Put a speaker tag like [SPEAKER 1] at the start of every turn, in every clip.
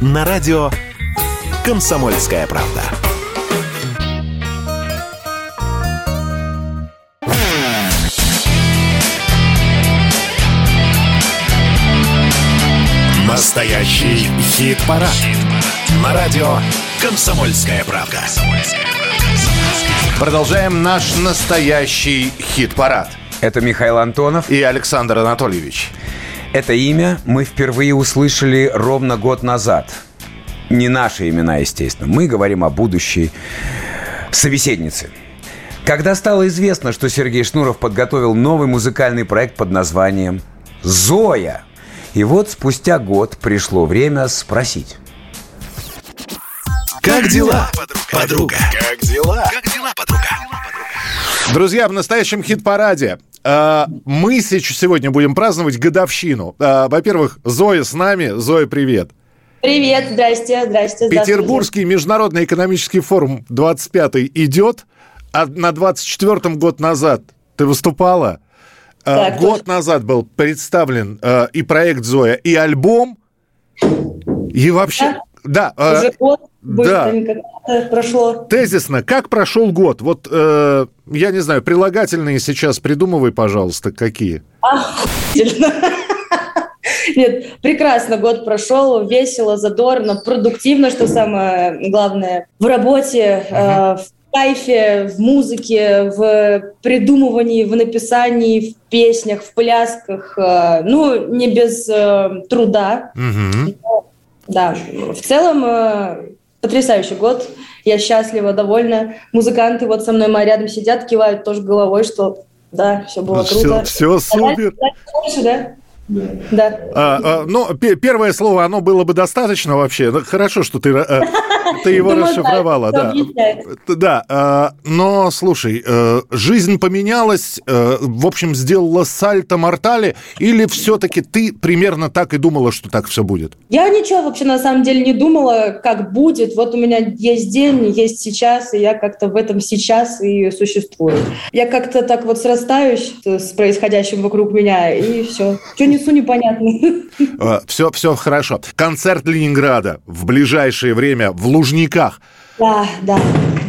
[SPEAKER 1] на радио «Комсомольская правда». Настоящий хит-парад. На радио «Комсомольская правда».
[SPEAKER 2] Продолжаем наш настоящий хит-парад.
[SPEAKER 3] Это Михаил Антонов.
[SPEAKER 2] И Александр Анатольевич.
[SPEAKER 3] Это имя мы впервые услышали ровно год назад. Не наши имена, естественно. Мы говорим о будущей собеседнице. Когда стало известно, что Сергей Шнуров подготовил новый музыкальный проект под названием «Зоя», и вот спустя год пришло время спросить.
[SPEAKER 1] Как дела, подруга? Как дела? Как дела, подруга?
[SPEAKER 2] Друзья, в настоящем хит-параде мы сегодня будем праздновать годовщину. Э, во-первых, Зоя с нами. Зоя, привет.
[SPEAKER 4] Привет, здрасте, здрасте.
[SPEAKER 2] Петербургский международный экономический форум 25-й идет, а на 24-м год назад ты выступала. Э, так, год точно. назад был представлен и проект Зоя, и альбом, и вообще...
[SPEAKER 4] Да. Да Уже год
[SPEAKER 2] да.
[SPEAKER 4] прошло.
[SPEAKER 2] Тезисно, как прошел год? Вот, э, я не знаю, прилагательные сейчас придумывай, пожалуйста, какие?
[SPEAKER 4] Охуительно. Нет, прекрасно год прошел, весело, задорно, продуктивно, что самое главное. В работе, э, в кайфе, в музыке, в придумывании, в написании, в песнях, в плясках. Э, ну, не без э, труда. Но, да, в целом э, потрясающий год. Я счастлива, довольна. Музыканты вот со мной рядом сидят, кивают тоже головой, что да, все было круто.
[SPEAKER 2] Все, все супер. А дальше, да? Да. А, а, ну, первое слово, оно было бы достаточно вообще. Ну, хорошо, что ты, а, ты его расшифровала. Да, да а, но, слушай, а, жизнь поменялась, а, в общем, сделала сальто мортали, или все-таки ты примерно так и думала, что так все будет?
[SPEAKER 4] Я ничего вообще на самом деле не думала, как будет. Вот у меня есть день, есть сейчас, и я как-то в этом сейчас и существую. Я как-то так вот срастаюсь с происходящим вокруг меня, и все. Что не несу непонятно.
[SPEAKER 2] Все, все хорошо. Концерт Ленинграда в ближайшее время в Лужниках.
[SPEAKER 4] Да, да.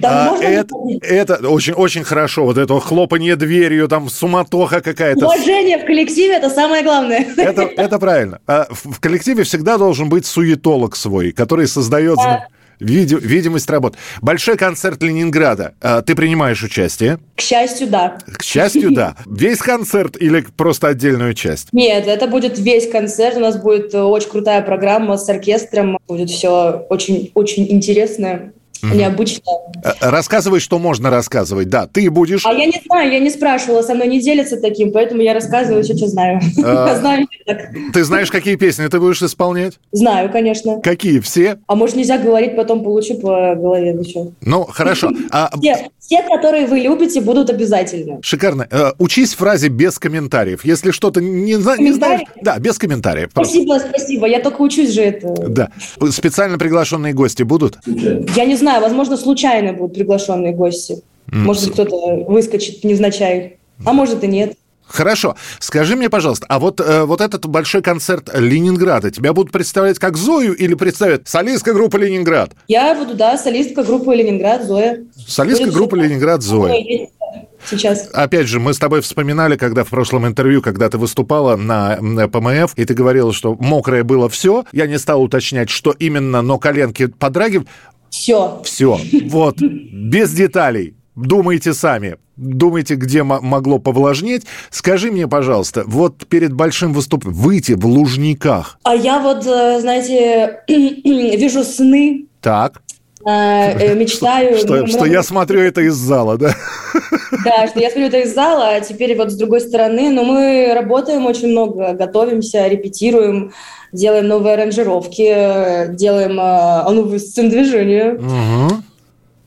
[SPEAKER 2] Да, а, это, это очень, очень хорошо. Вот это хлопанье дверью, там суматоха какая-то.
[SPEAKER 4] Уважение в коллективе это самое главное.
[SPEAKER 2] Это, это правильно. А в, в коллективе всегда должен быть суетолог свой, который создает. Да. Види, видимость работ. Большой концерт Ленинграда. А, ты принимаешь участие?
[SPEAKER 4] К счастью, да.
[SPEAKER 2] К счастью, да. Весь концерт или просто отдельную часть?
[SPEAKER 4] Нет, это будет весь концерт. У нас будет очень крутая программа с оркестром. Будет все очень, очень интересное mm необычно.
[SPEAKER 2] Э, рассказывай, что можно рассказывать. Да, ты будешь...
[SPEAKER 4] А я не знаю, я не спрашивала, со мной не делятся таким, поэтому я рассказываю все, что знаю.
[SPEAKER 2] А, знаю Ты знаешь, какие песни ты будешь исполнять?
[SPEAKER 4] Знаю, конечно.
[SPEAKER 2] Какие? Все?
[SPEAKER 4] А может, нельзя говорить, потом получу по голове еще.
[SPEAKER 2] Ну, хорошо. А
[SPEAKER 4] все, которые вы любите, будут обязательно.
[SPEAKER 2] Шикарно. Э, учись фразе без комментариев. Если что-то не, не знаешь... Да, без комментариев.
[SPEAKER 4] Спасибо, спасибо. Я только учусь же это.
[SPEAKER 2] Да. Специально приглашенные гости будут?
[SPEAKER 4] Я не знаю, возможно, случайно будут приглашенные гости. Может быть, кто-то выскочит невзначай, а может и нет.
[SPEAKER 2] Хорошо. Скажи мне, пожалуйста, а вот, э, вот этот большой концерт Ленинграда, тебя будут представлять как Зою или представят солистка группы Ленинград?
[SPEAKER 4] Я буду, да, солистка группы Ленинград Зоя.
[SPEAKER 2] Солистка группы Ленинград Зоя.
[SPEAKER 4] Сейчас.
[SPEAKER 2] Опять же, мы с тобой вспоминали, когда в прошлом интервью, когда ты выступала на, на ПМФ, и ты говорила, что мокрое было все. Я не стал уточнять, что именно, но коленки подрагивают.
[SPEAKER 4] Все.
[SPEAKER 2] Все. Вот. Без деталей. Думайте сами. Думайте, где могло повлажнеть. Скажи мне, пожалуйста, вот перед большим выступлением выйти в Лужниках.
[SPEAKER 4] А я вот, э, знаете, вижу сны.
[SPEAKER 2] Так.
[SPEAKER 4] Э, э, мечтаю.
[SPEAKER 2] Что, что я смотрю это из зала, да?
[SPEAKER 4] Да, что я смотрю это из зала, а теперь вот с другой стороны. Но мы работаем очень много, готовимся, репетируем делаем новые аранжировки, делаем э, новые сцены движения. Угу.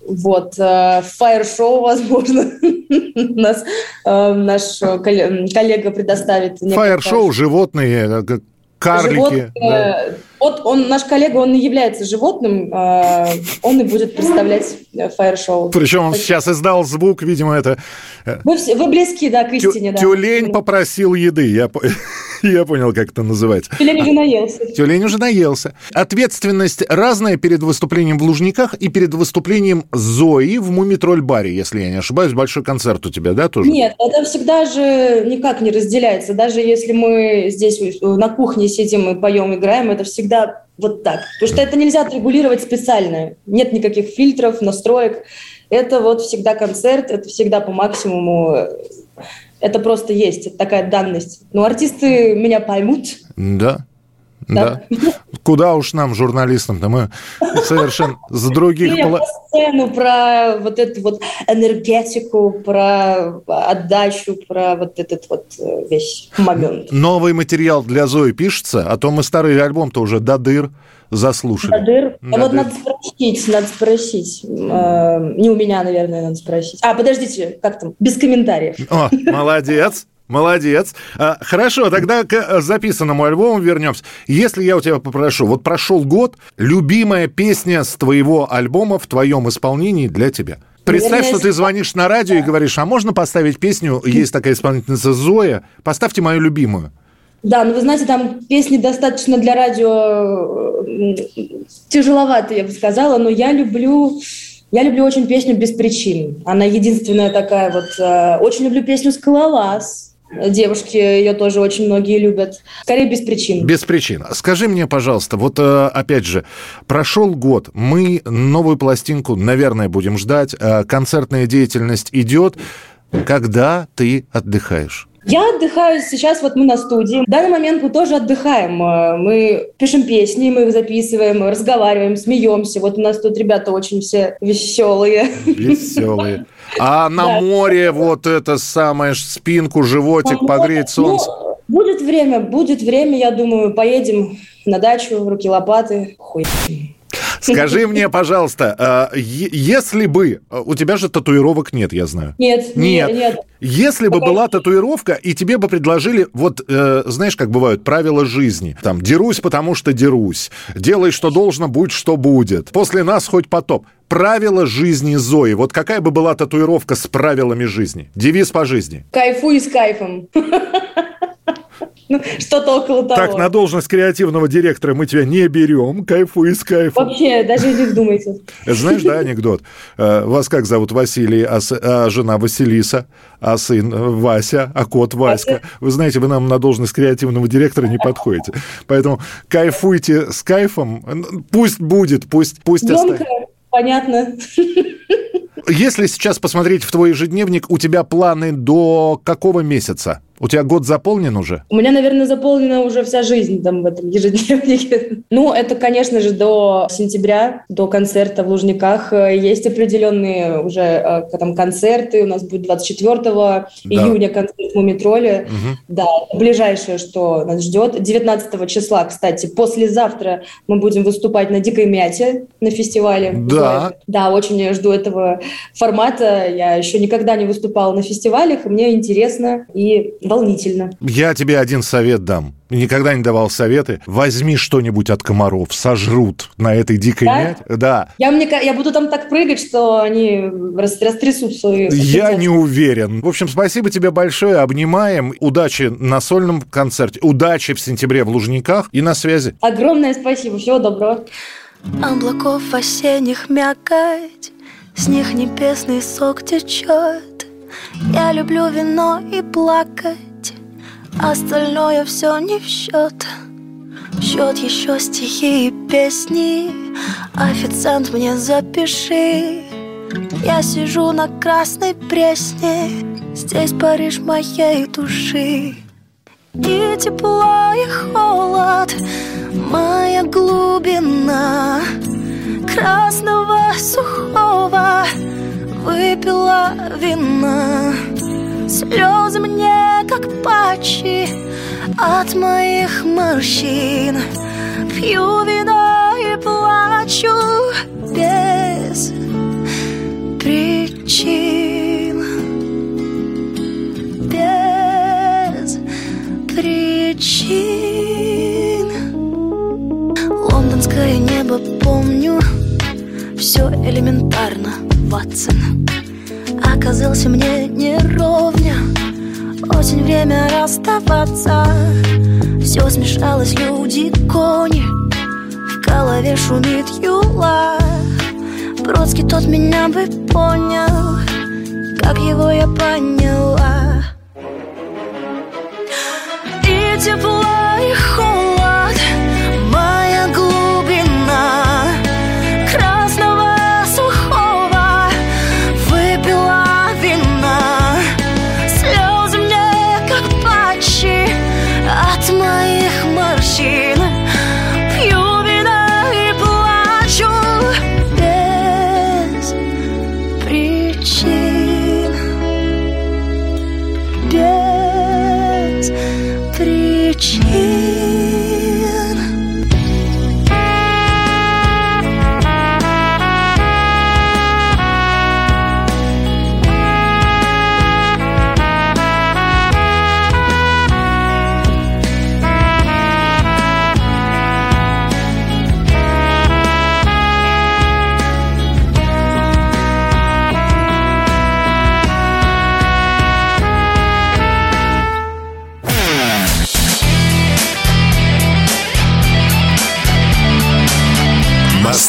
[SPEAKER 4] Вот, фаер-шоу, возможно, нас э, наш коллега предоставит.
[SPEAKER 2] Фаер-шоу, животные, карлики. Животные,
[SPEAKER 4] да. Вот он, наш коллега, он не является животным, он и будет представлять фаер-шоу.
[SPEAKER 2] Причем он сейчас издал звук, видимо, это...
[SPEAKER 4] Вы, все, вы близки, да, к истине,
[SPEAKER 2] Тю, да. Тюлень попросил еды, я... Я понял, как это называется.
[SPEAKER 4] Тюлень уже наелся.
[SPEAKER 2] Тюлень уже наелся. Ответственность разная перед выступлением в Лужниках и перед выступлением Зои в Мумитроль-баре, если я не ошибаюсь. Большой концерт у тебя, да, тоже?
[SPEAKER 4] Нет, это всегда же никак не разделяется. Даже если мы здесь на кухне сидим и поем, играем, это всегда вот так. Потому что это нельзя отрегулировать специально. Нет никаких фильтров, настроек. Это вот всегда концерт, это всегда по максимуму это просто есть, такая данность. Но артисты меня поймут.
[SPEAKER 2] Да. Да. да. Куда уж нам, журналистам-то, мы совершенно с других...
[SPEAKER 4] Я про сцену, про вот эту вот энергетику, про отдачу, про вот этот вот э, весь момент.
[SPEAKER 2] Новый материал для Зои пишется, а то мы старый альбом-то уже до дыр заслушали.
[SPEAKER 4] Надыр. А вот надо спросить, надо спросить. Э, не у меня, наверное, надо спросить. А, подождите, как там? Без комментариев.
[SPEAKER 2] О, молодец. Молодец. А, хорошо, тогда к э, записанному альбому вернемся. Если я у тебя попрошу, вот прошел год, любимая песня с твоего альбома в твоем исполнении для тебя. Представь, Наверное, что ты звонишь на радио и говоришь, а можно поставить песню, есть такая исполнительница Зоя, поставьте мою любимую.
[SPEAKER 4] Да, ну вы знаете, там песни достаточно для радио тяжеловато, я бы сказала, но я люблю, я люблю очень песню «Без причин». Она единственная такая вот... Э, очень люблю песню «Скалолаз». Девушки ее тоже очень многие любят. Скорее, без причин.
[SPEAKER 2] Без причин. Скажи мне, пожалуйста, вот э, опять же, прошел год, мы новую пластинку, наверное, будем ждать, э, концертная деятельность идет. Когда ты отдыхаешь?
[SPEAKER 4] Я отдыхаю сейчас, вот мы на студии. В данный момент мы тоже отдыхаем. Э, мы пишем песни, мы их записываем, разговариваем, смеемся. Вот у нас тут ребята очень все веселые.
[SPEAKER 2] Веселые. А на море вот это самое спинку, животик погреть солнце. Ну,
[SPEAKER 4] будет время, будет время, я думаю, поедем на дачу, руки лопаты. Хуй.
[SPEAKER 2] Скажи мне, пожалуйста, а, если бы... А, у тебя же татуировок нет, я знаю.
[SPEAKER 4] Нет, нет. нет.
[SPEAKER 2] Если бы была татуировка, и тебе бы предложили, вот, э, знаешь, как бывают, правила жизни. Там, дерусь, потому что дерусь. Делай, что должно, будь, что будет. После нас хоть потоп. Правила жизни Зои. Вот какая бы была татуировка с правилами жизни? Девиз по жизни.
[SPEAKER 4] Кайфуй с кайфом. Ну, что-то около того.
[SPEAKER 2] Так, на должность креативного директора мы тебя не берем. Кайфуй из кайфа.
[SPEAKER 4] Вообще, даже не вдумайся.
[SPEAKER 2] Знаешь, да, анекдот? Э, вас как зовут? Василий, а, а жена Василиса, а сын Вася, а кот Васька. Вы знаете, вы нам на должность креативного директора не подходите. Поэтому кайфуйте с кайфом. Пусть будет, пусть, пусть
[SPEAKER 4] останется. Понятно.
[SPEAKER 2] Если сейчас посмотреть в твой ежедневник, у тебя планы до какого месяца? У тебя год заполнен уже?
[SPEAKER 4] У меня, наверное, заполнена уже вся жизнь там в этом ежедневнике. Ну, это, конечно же, до сентября, до концерта в Лужниках. Есть определенные уже э, там концерты. У нас будет 24 да. июня концерт в Мумитроле. Угу. Да, ближайшее, что нас ждет. 19 числа, кстати, послезавтра мы будем выступать на Дикой Мяте на фестивале.
[SPEAKER 2] Да.
[SPEAKER 4] Да, очень жду этого формата. Я еще никогда не выступала на фестивалях, мне интересно и волнительно.
[SPEAKER 2] Я тебе один совет дам. Никогда не давал советы. Возьми что-нибудь от комаров, сожрут на этой дикой да? мяте. Да.
[SPEAKER 4] Я, мне, я буду там так прыгать, что они растрясутся.
[SPEAKER 2] Я не уверен. В общем, спасибо тебе большое. Обнимаем. Удачи на сольном концерте. Удачи в сентябре в Лужниках. И на связи.
[SPEAKER 4] Огромное спасибо. Всего доброго.
[SPEAKER 5] Облаков осенних мякоть, С них небесный сок течет. Я люблю вино и плакать Остальное все не в счет В счет еще стихи и песни. Официант мне запиши. Я сижу на красной пресне. Здесь Париж моей души. И тепло, и холод. Моя глубина Красного сухого выпила вина. Слезы мне как патчи от моих морщин. Пью вино и плачу без причин. Без причин. Лондонское небо помню Все элементарно Ватсон Оказался мне не ровня
[SPEAKER 4] Осень, время расставаться. Все смешалось, люди, кони. В голове шумит юла. Бродский тот меня бы понял. Как его я поняла? И тепло, и причин